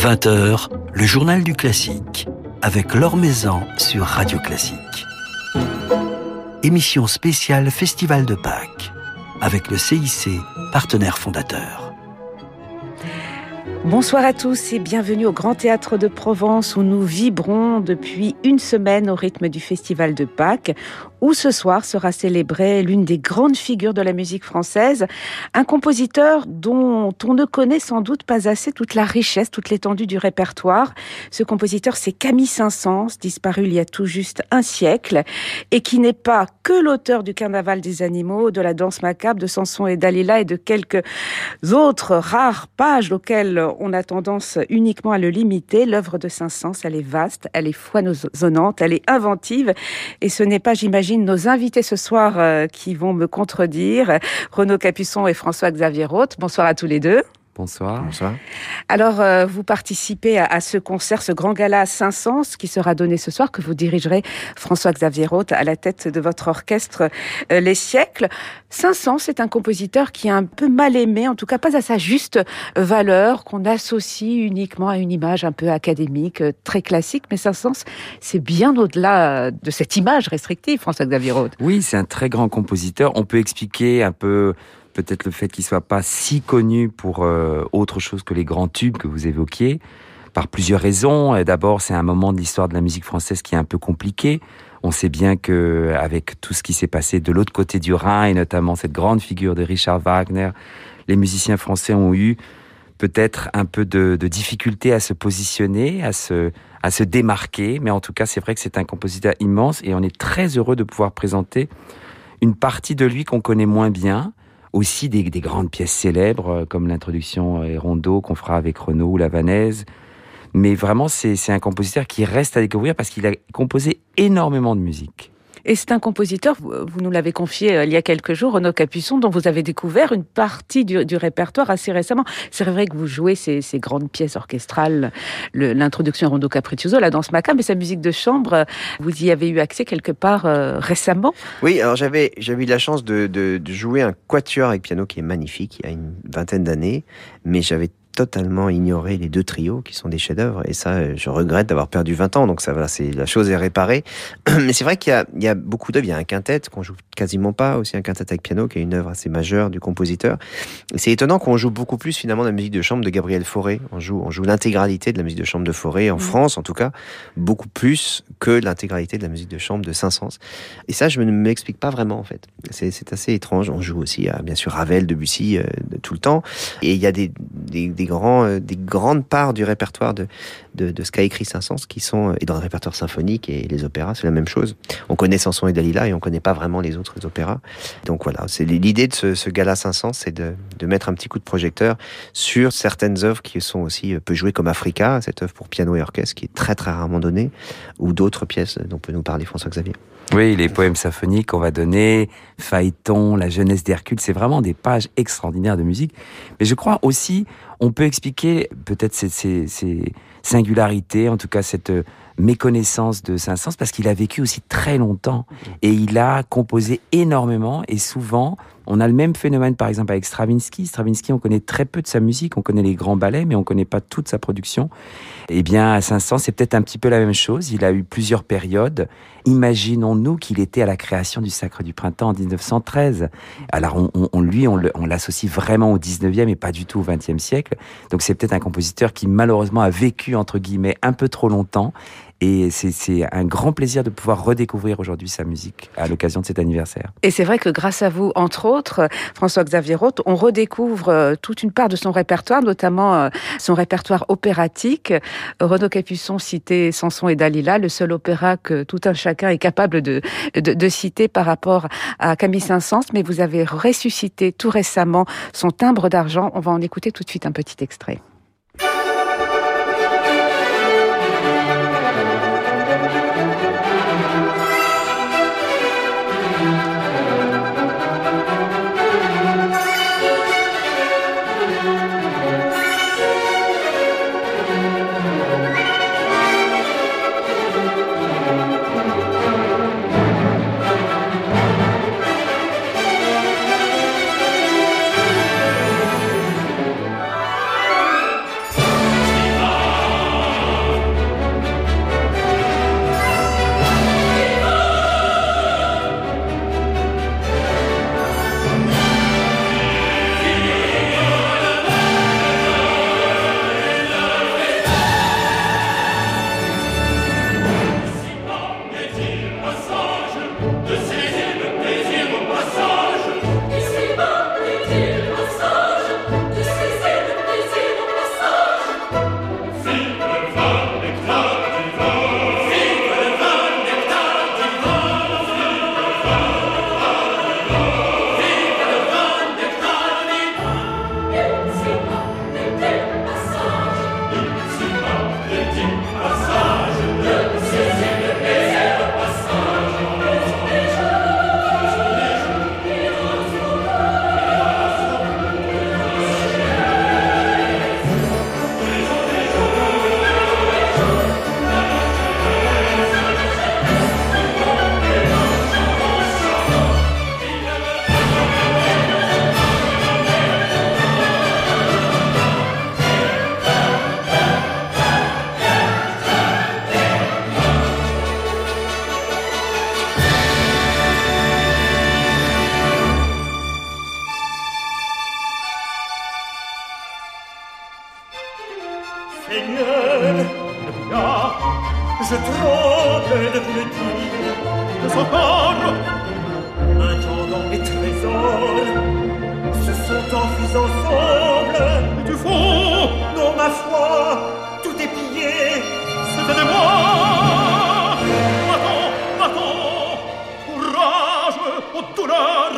20h, le journal du classique, avec Laure Maison sur Radio Classique. Émission spéciale Festival de Pâques, avec le CIC, partenaire fondateur. Bonsoir à tous et bienvenue au Grand Théâtre de Provence où nous vibrons depuis une semaine au rythme du Festival de Pâques où ce soir sera célébrée l'une des grandes figures de la musique française, un compositeur dont on ne connaît sans doute pas assez toute la richesse, toute l'étendue du répertoire. Ce compositeur, c'est Camille Saint-Saëns, disparu il y a tout juste un siècle, et qui n'est pas que l'auteur du Carnaval des animaux, de la danse macabre, de Samson et Dalila et de quelques autres rares pages auxquelles on a tendance uniquement à le limiter. L'œuvre de Saint-Saëns, elle est vaste, elle est foisonnante, elle est inventive, et ce n'est pas, j'imagine, nos invités ce soir euh, qui vont me contredire, Renaud Capuçon et François-Xavier Roth. Bonsoir à tous les deux. Bonsoir. Bonsoir. Alors, euh, vous participez à, ce concert, ce grand gala à Saint-Saëns qui sera donné ce soir, que vous dirigerez, François-Xavier Roth, à la tête de votre orchestre euh, Les Siècles. Saint-Saëns est un compositeur qui est un peu mal aimé, en tout cas pas à sa juste valeur, qu'on associe uniquement à une image un peu académique, euh, très classique. Mais Saint-Saëns, c'est bien au-delà de cette image restrictive, François-Xavier Roth. Oui, c'est un très grand compositeur. On peut expliquer un peu peut-être le fait qu'il soit pas si connu pour euh, autre chose que les grands tubes que vous évoquiez, par plusieurs raisons. D'abord, c'est un moment de l'histoire de la musique française qui est un peu compliqué. On sait bien que avec tout ce qui s'est passé de l'autre côté du Rhin et notamment cette grande figure de Richard Wagner, les musiciens français ont eu peut-être un peu de, de difficulté à se positionner, à se, à se démarquer. Mais en tout cas, c'est vrai que c'est un compositeur immense et on est très heureux de pouvoir présenter une partie de lui qu'on connaît moins bien, aussi des, des, grandes pièces célèbres euh, comme l'introduction et euh, Rondo qu'on fera avec Renaud ou La Vanaise. Mais vraiment, c'est un compositeur qui reste à découvrir parce qu'il a composé énormément de musique. Et c'est un compositeur, vous, nous l'avez confié euh, il y a quelques jours, Renaud Capuçon, dont vous avez découvert une partie du, répertoire assez récemment. C'est vrai que vous jouez ces, grandes pièces orchestrales, l'introduction à Rondo Capriccioso, la danse macabre, mais sa musique de chambre, vous y avez eu accès quelque part euh, récemment? Oui, alors j'avais eu la chance de, de jouer un quatuor avec piano qui est magnifique, il y a une vingtaine d'années, mais j'avais totalement ignoré les deux trios qui sont des chefs-d'œuvre. Et ça je regrette d'avoir perdu 20 ans. Donc ça va c'est la chose est réparée. Mais c'est vrai qu'il y y a beaucoup d'œuvres. Il y a un quintet qu'on joue quasiment pas aussi un quintet avec piano qui est une œuvre assez majeure du compositeur. C'est étonnant qu'on joue beaucoup plus finalement de la musique de chambre de Gabriel Fauré. On joue on joue l'intégralité de la musique de chambre de Fauré en mmh. France en tout cas beaucoup plus que l'intégralité de la musique de chambre de Saint-Saëns. Et ça je ne m'explique pas vraiment en fait. C'est assez étrange. On joue aussi à bien sûr Ravel Debussy euh, tout le temps. Et il y a des, des, des grands, euh, des grandes parts du répertoire de, de, ce qu'a écrit Saint-Saëns qui sont, euh, et dans le répertoire symphonique et les opéras, c'est la même chose. On connaît Samson et Dalila et on connaît pas vraiment les autres opéras. Donc voilà, c'est l'idée de ce, gala Saint-Saëns, c'est de, de mettre un petit coup de projecteur sur certaines œuvres qui sont aussi euh, peu jouées comme Africa, cette œuvre pour piano et orchestre qui est très très rarement donnée, ou d'autres pièces dont peut nous parler François Xavier. Oui, les poèmes symphoniques qu'on va donner, Phaéton, la jeunesse d'Hercule, c'est vraiment des pages extraordinaires de musique. Mais je crois aussi, on peut expliquer peut-être ces, singularités, en tout cas cette méconnaissance de Saint-Saëns, parce qu'il a vécu aussi très longtemps et il a composé énormément et souvent on a le même phénomène, par exemple, avec Stravinsky. Stravinsky, on connaît très peu de sa musique, on connaît les grands ballets, mais on connaît pas toute sa production. Eh bien, à Saint-Saëns, c'est peut-être un petit peu la même chose. Il a eu plusieurs périodes. Imaginons-nous qu'il était à la création du Sacre du Printemps en 1913. Alors, on lui, on l'associe vraiment au 19e et pas du tout au 20e siècle. Donc, c'est peut-être un compositeur qui, malheureusement, a vécu, entre guillemets, un peu trop longtemps et c'est un grand plaisir de pouvoir redécouvrir aujourd'hui sa musique à l'occasion de cet anniversaire. Et c'est vrai que grâce à vous, entre autres, François-Xavier Roth, on redécouvre euh, toute une part de son répertoire, notamment euh, son répertoire opératique. Renaud Capuçon citait Samson et Dalila, le seul opéra que tout un chacun est capable de, de, de citer par rapport à Camille Saint-Saëns, mais vous avez ressuscité tout récemment son timbre d'argent. On va en écouter tout de suite un petit extrait. Lumière. Là, je tremble de vous le dire, de son corps, maintenant mes trésors se sont enfuis ensemble. Et du fond, non, ma foi, tout est pillé, c'était de moi. Attends, attends, courage, au douleur,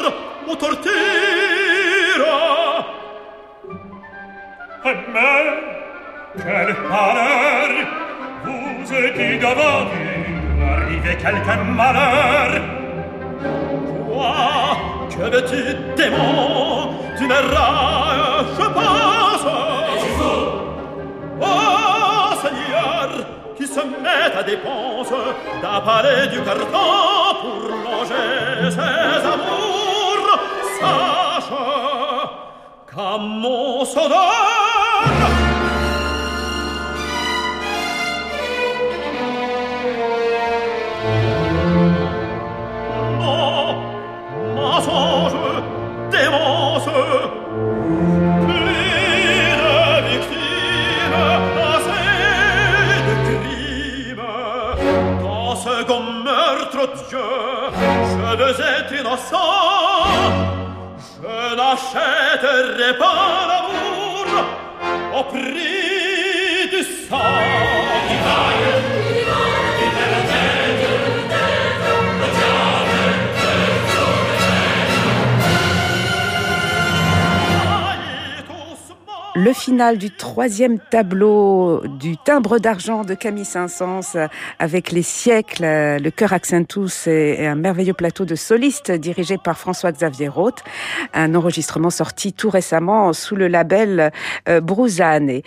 au torture. Mais, quel malheur, vous êtes devant arriver quelque malheur? Quoi, que veux-tu, démon, tu me je pense. Oh, Seigneur, qui se met à dépense d'appaler du carton pour longer ses amours, sache qu'à mon sonore, Du troisième tableau du timbre d'argent de Camille Saint-Saëns avec les siècles, le chœur Accentus et un merveilleux plateau de solistes dirigé par François-Xavier Roth. Un enregistrement sorti tout récemment sous le label euh, Brouzane.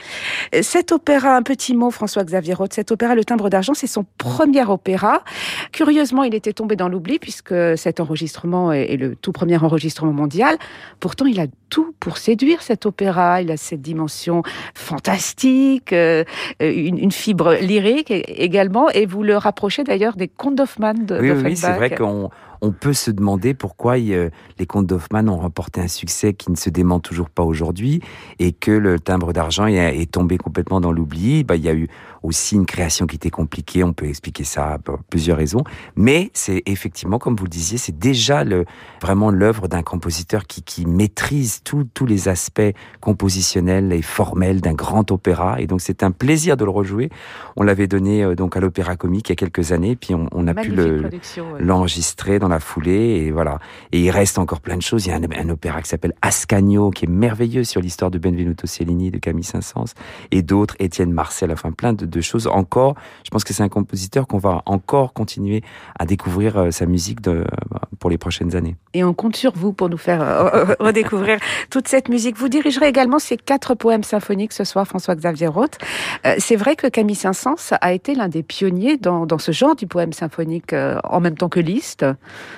Cet opéra, un petit mot François-Xavier Roth, cet opéra Le timbre d'argent, c'est son premier opéra. Curieusement, il était tombé dans l'oubli puisque cet enregistrement est le tout premier enregistrement mondial. Pourtant, il a tout pour séduire cet opéra. Il a cette dimension fantastique, euh, une, une, fibre lyrique également, et vous le rapprochez d'ailleurs des contes d'Hoffmann de, oui, d'Offenbach. Oui, c'est vrai qu'on on peut se demander pourquoi il, les contes d'Hoffmann ont remporté un succès qui ne se dément toujours pas aujourd'hui et que le timbre d'argent est, est, tombé complètement dans l'oubli. Bah, il y a eu aussi une création qui était compliquée, on peut expliquer ça pour plusieurs raisons, mais c'est effectivement, comme vous le disiez, c'est déjà le, vraiment l'œuvre d'un compositeur qui, qui maîtrise tous les aspects compositionnels et formels d'un grand opéra, et donc c'est un plaisir de le rejouer. On l'avait donné euh, donc à l'Opéra Comique il y a quelques années, puis on, on a Magnifique pu le, ouais. l'enregistrer dans la foulée, et voilà. Et il reste encore plein de choses. Il y a un, un opéra qui s'appelle Ascanio, qui est merveilleux sur l'histoire de Benvenuto Cellini, de Camille Saint-Saëns, et d'autres, Étienne Marcel, enfin plein de, de choses encore. Je pense que c'est un compositeur qu'on va encore continuer à découvrir euh, sa musique de, pour les prochaines années. Et on compte sur vous pour nous faire euh, redécouvrir toute cette musique. Vous dirigerez également ces quatre poèmes symphoniques ce soir, François-Xavier Roth. Euh, c'est vrai que Camille Saint-Saëns a été l'un des pionniers dans, dans, ce genre du poème symphonique euh, en même temps que Liszt.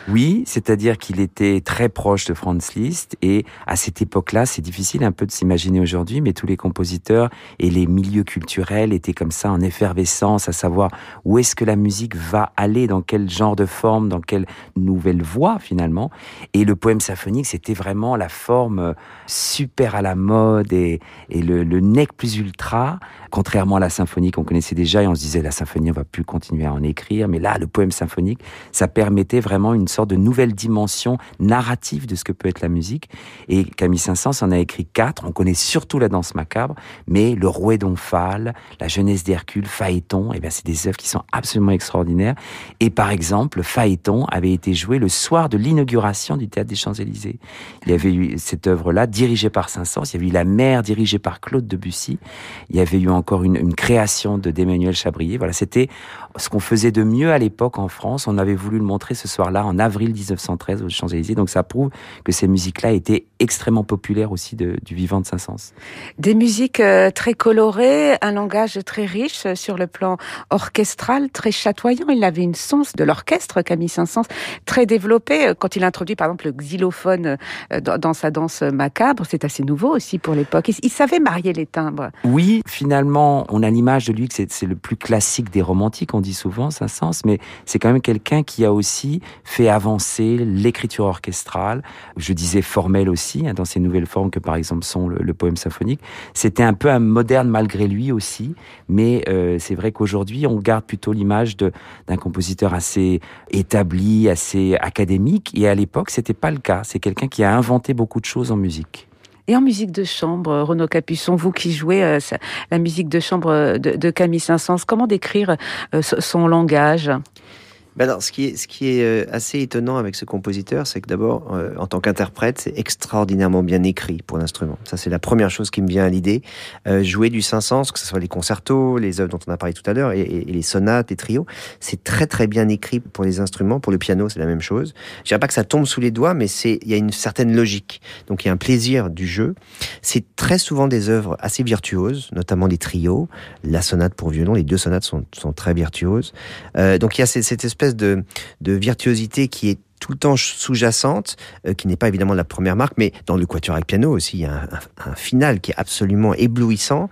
Oui, c'est-à-dire qu'il était très proche de Franz Liszt et à cette époque-là, c'est difficile un peu de s'imaginer aujourd'hui, mais tous les compositeurs et les milieux culturels étaient comme ça en effervescence, à savoir où est-ce que la musique va aller, dans quel genre de forme, dans quelle nouvelle voix finalement. Et le poème symphonique, c'était vraiment la forme super à la mode et, et le, le, nec plus ultra, contrairement à la symphonie qu'on connaissait déjà et on se disait la symphonie, on va plus continuer à en écrire. Mais là, le poème symphonique, ça permettait vraiment une sorte de nouvelle dimension narrative de ce que peut être la musique. Et Camille Saint-Saëns en a écrit quatre. On connaît surtout la danse macabre, mais le Rouet d'Omphale, la jeunesse d'Hercule, Phaéton, et bien c'est des œuvres qui sont absolument extraordinaires. Et par exemple, Phaéton avait été joué le soir de l'inauguration du théâtre des Champs-Élysées. Il y avait eu cette œuvre-là dirigée par Saint-Saëns. Il y avait eu La Mer dirigée par Claude Debussy. Il y avait eu encore une, création de d'Emmanuel Chabrier. Voilà, c'était ce qu'on faisait de mieux à l'époque en France. On avait voulu le montrer ce soir-là en avril 1913 aux Champs-Élysées. Donc ça prouve que ces musiques-là étaient extrêmement populaires aussi de, du vivant de Saint-Saëns. Des musiques euh, très colorées, un langage très riche sur le plan orchestral, très chatoyant. Il avait une sens de l'orchestre, Camille Saint-Saëns, très développé. Quand il introduit par exemple le xylophone euh, dans, sa danse macabre, c'est assez nouveau aussi pour l'époque. Il, il, savait marier les timbres. Oui, finalement, on a l'image de lui que c'est le plus classique des romantiques, on dit souvent Saint-Saëns, mais c'est quand même quelqu'un qui a aussi fait avancer l'écriture orchestrale. Je disais formelle aussi, hein, dans ces nouvelles formes que par exemple sont le, poème symphonique. C'était un peu un moderne malgré lui aussi, mais euh, c'est vrai qu'aujourd'hui on garde plutôt l'image d'un compositeur assez établi, assez académique, et à l'époque c'était pas le cas. C'est quelqu'un qui a inventé beaucoup de choses en musique. Et en musique de chambre, Renaud Capuçon, vous qui jouez euh, la musique de chambre de, de Camille Saint-Saëns, comment décrire euh, son langage? Ben alors, ce qui est, ce qui est euh, assez étonnant avec ce compositeur, c'est que d'abord, euh, en tant qu'interprète, c'est extraordinairement bien écrit pour l'instrument. Ça, c'est la première chose qui me vient à l'idée. Euh, jouer du Saint-Saëns, que ce soit les concertos, les œuvres dont on a parlé tout à l'heure, et, les sonates, les trios, c'est très très bien écrit pour les instruments. Pour le piano, c'est la même chose. Je dirais pas que ça tombe sous les doigts, mais c'est il y a une certaine logique. Donc il y a un plaisir du jeu. C'est très souvent des œuvres assez virtuoses, notamment les trios, la sonate pour violon. Les deux sonates sont, très virtuoses. Donc il y a cette, cette de, virtuosité qui est tout le temps sous-jacente, euh, qui n'est pas évidemment la première marque, mais dans le quatuor avec piano aussi, il y a un, final qui est absolument éblouissant.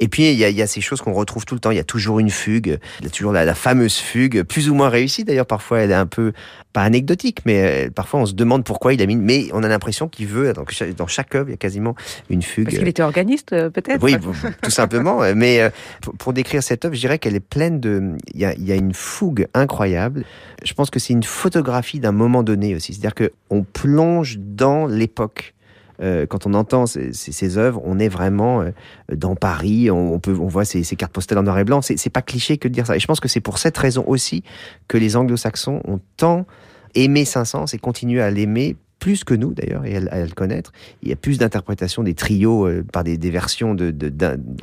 Et puis, il y, a, ces choses qu'on retrouve tout le temps. Il y a toujours une fugue, il y a toujours la, fameuse fugue, plus ou moins réussie d'ailleurs. Parfois, elle est un peu, pas anecdotique, mais euh, parfois on se demande pourquoi il a mis. Mais on a l'impression qu'il veut, donc dans chaque œuvre, il y a quasiment une fugue. Parce qu'il était organiste, euh, peut-être Oui, tout simplement. Mais euh, pour, décrire cette œuvre, je dirais qu'elle est pleine de. Il y, a, il y a une fougue incroyable. Je pense que c'est une photographie d'un moment donné aussi. C'est-à-dire qu'on plonge dans l'époque euh, quand on entend ces, œuvres, on est vraiment euh, dans Paris, on, peut, on voit ces, cartes postales en noir et blanc. C'est pas cliché que de dire ça. Et je pense que c'est pour cette raison aussi que les anglo-saxons ont tant aimé Saint-Saëns et continuent à l'aimer plus que nous d'ailleurs et à, le connaître. Il y a plus d'interprétations des trios euh, par des, des versions de, de,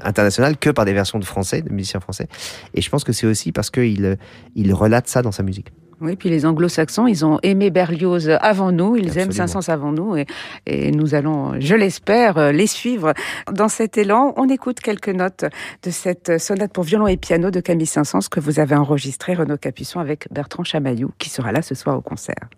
internationales que par des versions de français, de musiciens français. Et je pense que c'est aussi parce qu'il il relate ça dans sa musique. Oui, puis les anglo-saxons, ils ont aimé Berlioz avant nous, ils aiment Saint-Saëns avant nous, et, et, nous allons, je l'espère, euh, les suivre dans cet élan. On écoute quelques notes de cette sonate pour violon et piano de Camille Saint-Saëns que vous avez enregistrée, Renaud Capuçon, avec Bertrand Chamaillou, qui sera là ce soir au concert.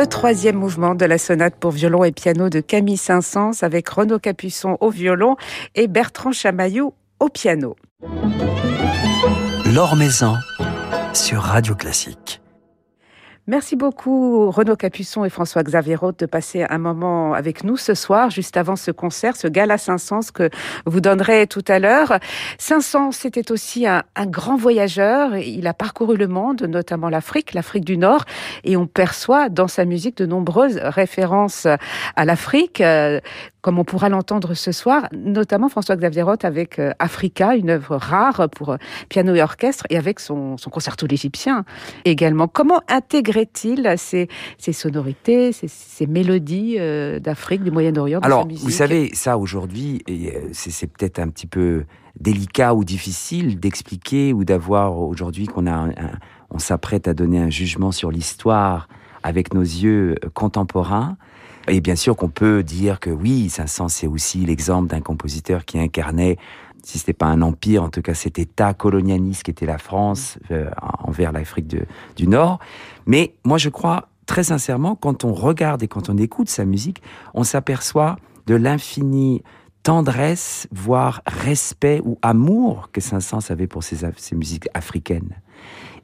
Le troisième mouvement de la sonate pour violon et piano de Camille Saint-Saëns avec Renaud Capuçon au violon et Bertrand Chamaillou au piano. L'Or sur Radio Classique. Merci beaucoup Renaud Capuçon et François-Xavier Roth de passer un moment avec nous ce soir, juste avant ce concert, ce gala 500 que vous donnerez tout à l'heure. 500, c'était aussi un, un, grand voyageur. Il a parcouru le monde, notamment l'Afrique, l'Afrique du Nord, et on perçoit dans sa musique de nombreuses références à l'Afrique, comme on pourra l'entendre ce soir, notamment François-Xavier Roth avec euh, Africa, une œuvre rare pour euh, piano et orchestre, et avec son, son concerto l'égyptien également. Comment intégrait-il ces, ces sonorités, ces, ces mélodies euh, d'Afrique, du Moyen-Orient Alors, vous savez, ça aujourd'hui, c'est peut-être un petit peu délicat ou difficile d'expliquer ou d'avoir aujourd'hui qu'on a, un, un, on s'apprête à donner un jugement sur l'histoire avec nos yeux contemporains. Et bien sûr qu'on peut dire que oui, Saint-Saëns, c'est aussi l'exemple d'un compositeur qui incarnait, si ce n'était pas un empire, en tout cas cet état colonialiste qui était la France euh, envers l'Afrique du Nord. Mais moi, je crois très sincèrement, quand on regarde et quand on écoute sa musique, on s'aperçoit de l'infini tendresse, voire respect ou amour que Saint-Saëns avait pour ses musiques africaines.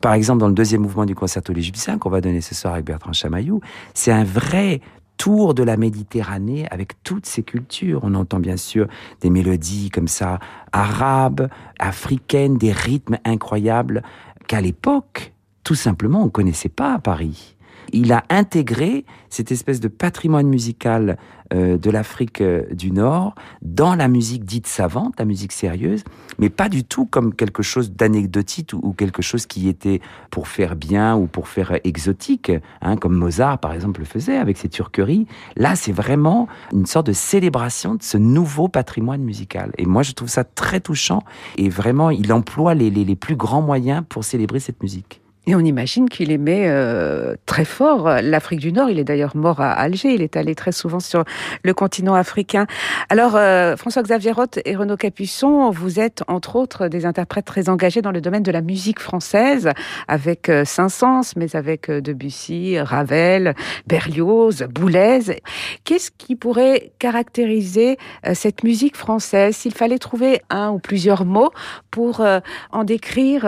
Par exemple, dans le deuxième mouvement du concerto l'égyptien qu'on va donner ce soir avec Bertrand Chamaillou, c'est un vrai tour de la Méditerranée avec toutes ces cultures. On entend bien sûr des mélodies comme ça, arabes, africaines, des rythmes incroyables qu'à l'époque, tout simplement, on connaissait pas à Paris. Il a intégré cette espèce de patrimoine musical euh, de l'Afrique euh, du Nord dans la musique dite savante, la musique sérieuse, mais pas du tout comme quelque chose d'anecdotique ou, quelque chose qui était pour faire bien ou pour faire exotique, hein, comme Mozart par exemple le faisait avec ses turqueries. Là, c'est vraiment une sorte de célébration de ce nouveau patrimoine musical. Et moi, je trouve ça très touchant et vraiment, il emploie les plus grands moyens pour célébrer cette musique. Et on imagine qu'il aimait euh, très fort l'Afrique du Nord. Il est d'ailleurs mort à Alger. Il est allé très souvent sur le continent africain. Alors, euh, François-Xavier Roth et Renaud Capuçon, vous êtes entre autres des interprètes très engagés dans le domaine de la musique française, avec euh, Saint-Saëns, mais avec euh, Debussy, Ravel, Berlioz, Boulez. Qu'est-ce qui pourrait caractériser euh, cette musique française? S'il fallait trouver un ou plusieurs mots pour euh, en décrire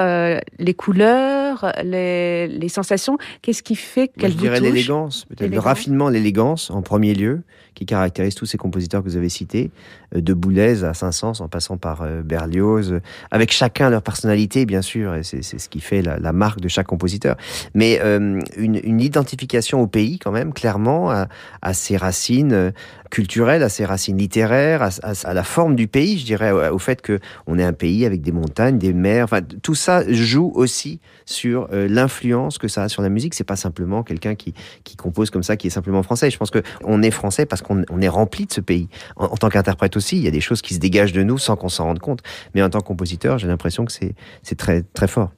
les couleurs, les, les sensations, qu'est-ce qui fait qu'elle vous touche Je dirais l'élégance, peut-être le raffinement, l'élégance en premier lieu, qui caractérise tous ces compositeurs que vous avez cités, de Boulez à Saint-Saëns, en passant par Berlioz, avec chacun leur personnalité, bien sûr, et c'est ce qui fait la, marque de chaque compositeur. Mais euh, une, identification au pays, quand même, clairement, à, ses racines culturelles, à ses racines littéraires, à, la forme du pays, je dirais, au fait que on est un pays avec des montagnes, des mers. Enfin, tout ça joue aussi sur euh, l'influence que ça a sur la musique. C'est pas simplement quelqu'un qui, qui compose comme ça, qui est simplement français. Je pense que on est français parce qu'on on est rempli de ce pays. En, en tant qu'interprète aussi, il y a des choses qui se dégagent de nous sans qu'on s'en rende compte. Mais en tant que compositeur, j'ai l'impression que c'est c'est très très fort.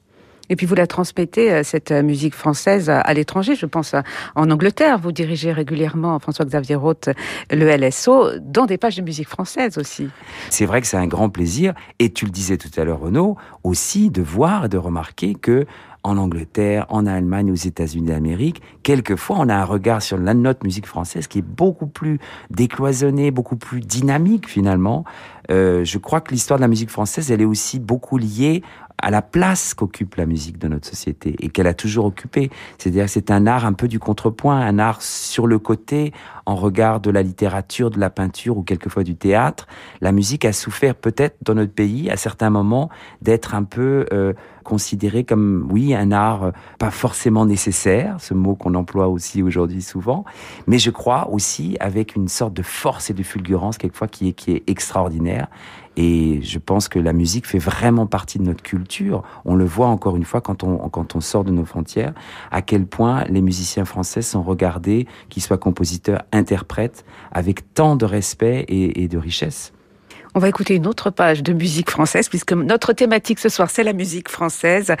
Et puis vous la transmettez, cette musique française, à l'étranger. Je pense en Angleterre. Vous dirigez régulièrement, François-Xavier Roth, le LSO, dans des pages de musique française aussi. C'est vrai que c'est un grand plaisir. Et tu le disais tout à l'heure, Renaud, aussi de voir et de remarquer que en Angleterre, en Allemagne, aux États-Unis d'Amérique, quelquefois on a un regard sur la note musique française qui est beaucoup plus décloisonnée, beaucoup plus dynamique finalement. Euh, je crois que l'histoire de la musique française, elle est aussi beaucoup liée à la place qu'occupe la musique dans notre société et qu'elle a toujours occupé. C'est-à-dire c'est un art un peu du contrepoint, un art sur le côté en regard de la littérature, de la peinture ou quelquefois du théâtre. La musique a souffert peut-être dans notre pays à certains moments d'être un peu euh, considérée comme, oui, un art euh, pas forcément nécessaire, ce mot qu'on emploie aussi aujourd'hui souvent, mais je crois aussi avec une sorte de force et de fulgurance quelquefois qui est, qui est extraordinaire. Et je pense que la musique fait vraiment partie de notre culture. On le voit encore une fois quand on, quand on sort de nos frontières, à quel point les musiciens français sont regardés, qu'ils soient compositeurs, interprètes, avec tant de respect et, et de richesse. On va écouter une autre page de musique française, puisque notre thématique ce soir, c'est la musique française.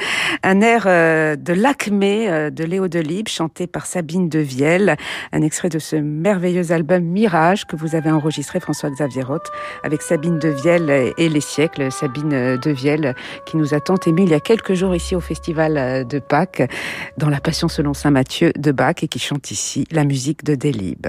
Un air euh, de l'acmé euh, de Léo Delibes, chanté par Sabine Devielle. Un extrait de ce merveilleux album Mirage que vous avez enregistré, François-Xavier Roth, avec Sabine Devielle et Les Siècles. Sabine Devielle, qui nous a tant ému il y a quelques jours ici au Festival de Pâques, dans La Passion selon Saint Matthieu de Bach, et qui chante ici la musique de Delibes.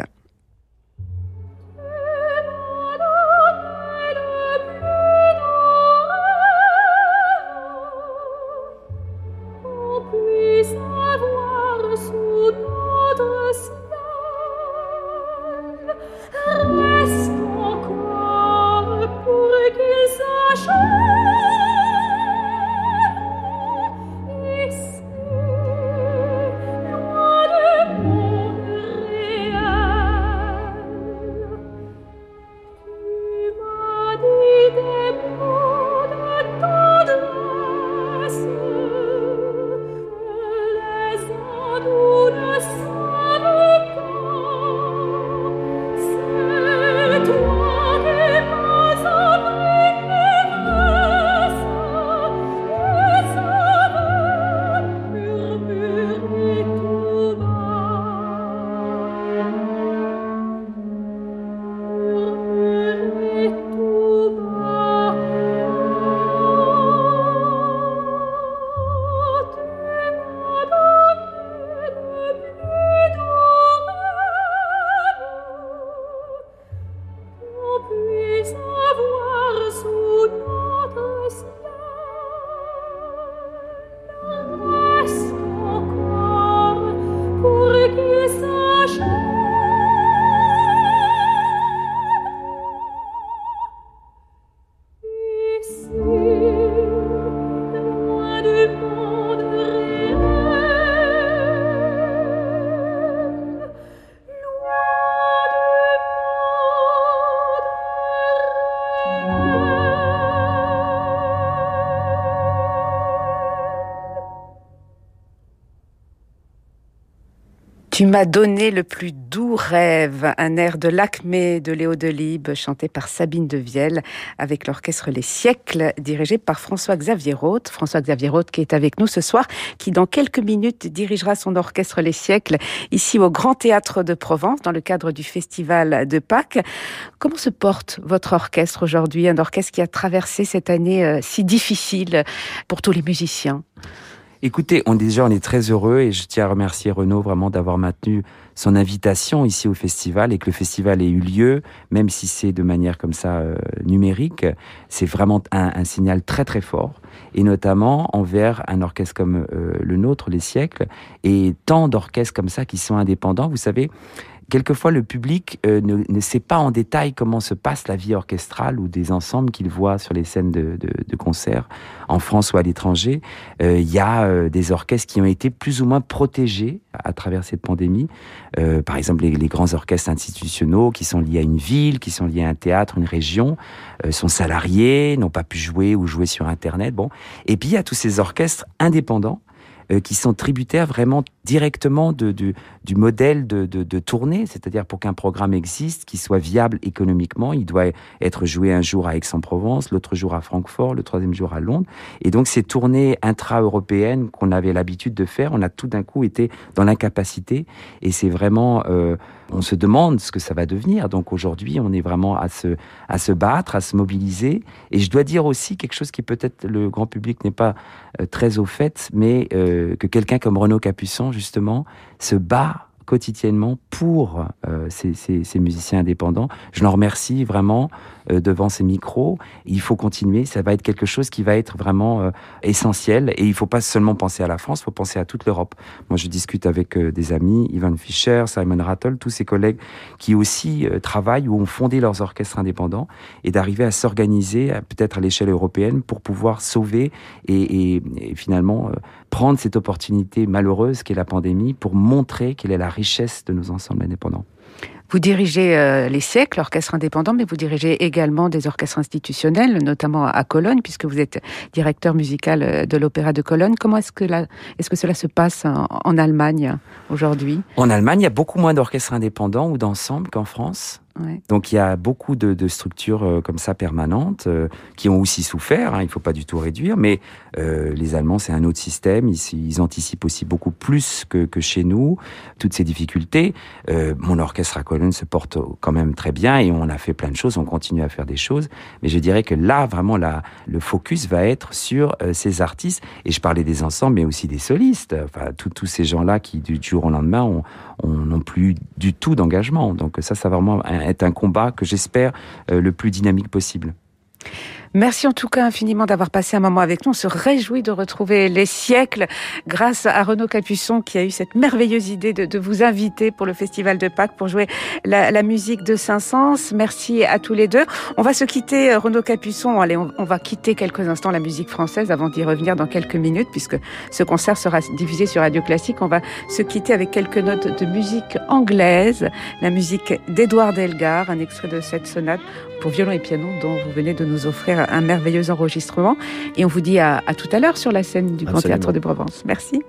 Tu m'as donné le plus doux rêve, un air de l'acmé de Léo Delibes, chanté par Sabine de Vielle, avec l'orchestre Les Siècles, dirigé par François-Xavier Roth. François-Xavier Roth qui est avec nous ce soir, qui dans quelques minutes dirigera son orchestre Les Siècles ici au Grand Théâtre de Provence, dans le cadre du Festival de Pâques. Comment se porte votre orchestre aujourd'hui, un orchestre qui a traversé cette année euh, si difficile pour tous les musiciens? Écoutez, on, déjà, on est très heureux et je tiens à remercier Renaud vraiment d'avoir maintenu son invitation ici au festival et que le festival ait eu lieu, même si c'est de manière comme ça euh, numérique. C'est vraiment un, signal très très fort et notamment envers un orchestre comme euh, le nôtre, les siècles, et tant d'orchestres comme ça qui sont indépendants. Vous savez, Quelquefois, le public euh, ne, sait pas en détail comment se passe la vie orchestrale ou des ensembles qu'il voit sur les scènes de, de, concert en France ou à l'étranger. Euh, il y a euh, des orchestres qui ont été plus ou moins protégés à travers cette pandémie. par exemple, les, grands orchestres institutionnels qui sont liés à une ville, qui sont liés à un théâtre, une région, sont salariés, n'ont pas pu jouer ou jouer sur Internet. Bon, et puis il y a tous ces orchestres indépendants euh, qui sont tributaires vraiment directement de, du modèle de, de, tournée, c'est-à-dire pour qu'un programme existe, qu'il soit viable économiquement, il doit être joué un jour à Aix-en-Provence, l'autre jour à Francfort, le troisième jour à Londres. Et donc ces tournées intra-européennes qu'on avait l'habitude de faire, on a tout d'un coup été dans l'incapacité. Et c'est vraiment, euh, on se demande ce que ça va devenir. Donc aujourd'hui, on est vraiment à se, à se battre, à se mobiliser. Et je dois dire aussi quelque chose qui peut-être le grand public n'est pas euh, très au fait, mais euh, que quelqu'un comme Renaud Capuçon, justement, se bat quotidiennement pour euh, ces, musiciens indépendants. Je l'en remercie vraiment euh, devant ces micros. Il faut continuer, ça va être quelque chose qui va être vraiment euh, essentiel et il ne faut pas seulement penser à la France, il faut penser à toute l'Europe. Moi, je discute avec des amis, Ivan Fischer, Simon Rattle, tous ces collègues qui aussi travaillent ou ont fondé leurs orchestres indépendants et d'arriver à s'organiser peut-être à l'échelle européenne pour pouvoir sauver et finalement prendre cette opportunité malheureuse qu'est la pandémie pour montrer quelle est la richesse de nos ensembles indépendants. Vous dirigez euh, les siècles, l'orchestre indépendant, mais vous dirigez également des orchestres institutionnels, notamment à Cologne, puisque vous êtes directeur musical euh, de l'Opéra de Cologne. Comment est-ce que, cela se passe en, en Allemagne aujourd'hui? En Allemagne, il y a beaucoup moins d'orchestres indépendants ou d'ensembles qu'en France. Donc il y a beaucoup de, structures euh, comme ça permanentes euh, qui ont aussi souffert. Hein, il ne faut pas du tout réduire, mais euh, les Allemands c'est un autre système. Ils, anticipent aussi beaucoup plus que, que chez nous toutes ces difficultés. Mon orchestre à Cologne se porte quand même très bien et on a fait plein de choses. On continue à faire des choses, mais je dirais que là vraiment la, le focus va être sur ces artistes. Et je parlais des ensembles, mais aussi des solistes. Enfin tous ces gens là qui du jour au lendemain ont, n'ont plus du tout d'engagement. Donc ça, ça va vraiment être un combat que j'espère euh, le plus dynamique possible. Merci en tout cas infiniment d'avoir passé un moment avec nous. On se réjouit de retrouver les siècles grâce à Renaud Capuçon qui a eu cette merveilleuse idée de, vous inviter pour le Festival de Pâques pour jouer la, musique de Saint-Saëns. Merci à tous les deux. On va se quitter, Renaud Capuçon. Allez, on, on va quitter quelques instants la musique française avant d'y revenir dans quelques minutes puisque ce concert sera diffusé sur Radio Classique. On va se quitter avec quelques notes de musique anglaise, la musique d'Edouard Delgar, un extrait de cette sonate pour violon et piano dont vous venez de nous offrir un merveilleux enregistrement. Et on vous dit à, à tout à l'heure sur la scène du Grand Théâtre de Provence. Merci.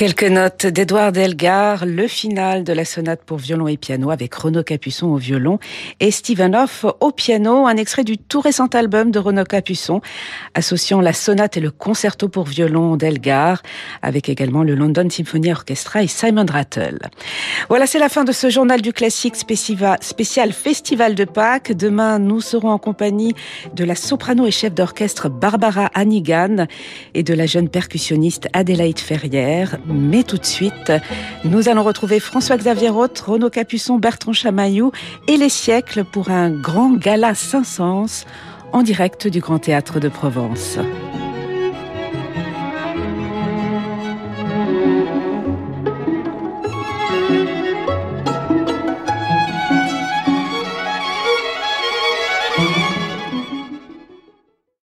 Quelques notes d'Edouard Delgar, le final de la sonate pour violon et piano avec Renaud Capuçon au violon et Stephen Hoff au piano, un extrait du tout récent album de Renaud Capuçon, associant la sonate et le concerto pour violon d'Elgar, avec également le London Symphony Orchestra et Simon Rattle. Voilà, c'est la fin de ce journal du classique spécial Festival de Pâques. Demain, nous serons en compagnie de la soprano et chef d'orchestre Barbara Hannigan et de la jeune percussionniste Adélaïde Ferrière. Mais tout de suite, nous allons retrouver François-Xavier Roth, Renaud Capuçon, Bertrand Chamaillou et les siècles pour un grand gala Saint-Saëns en direct du Grand Théâtre de Provence.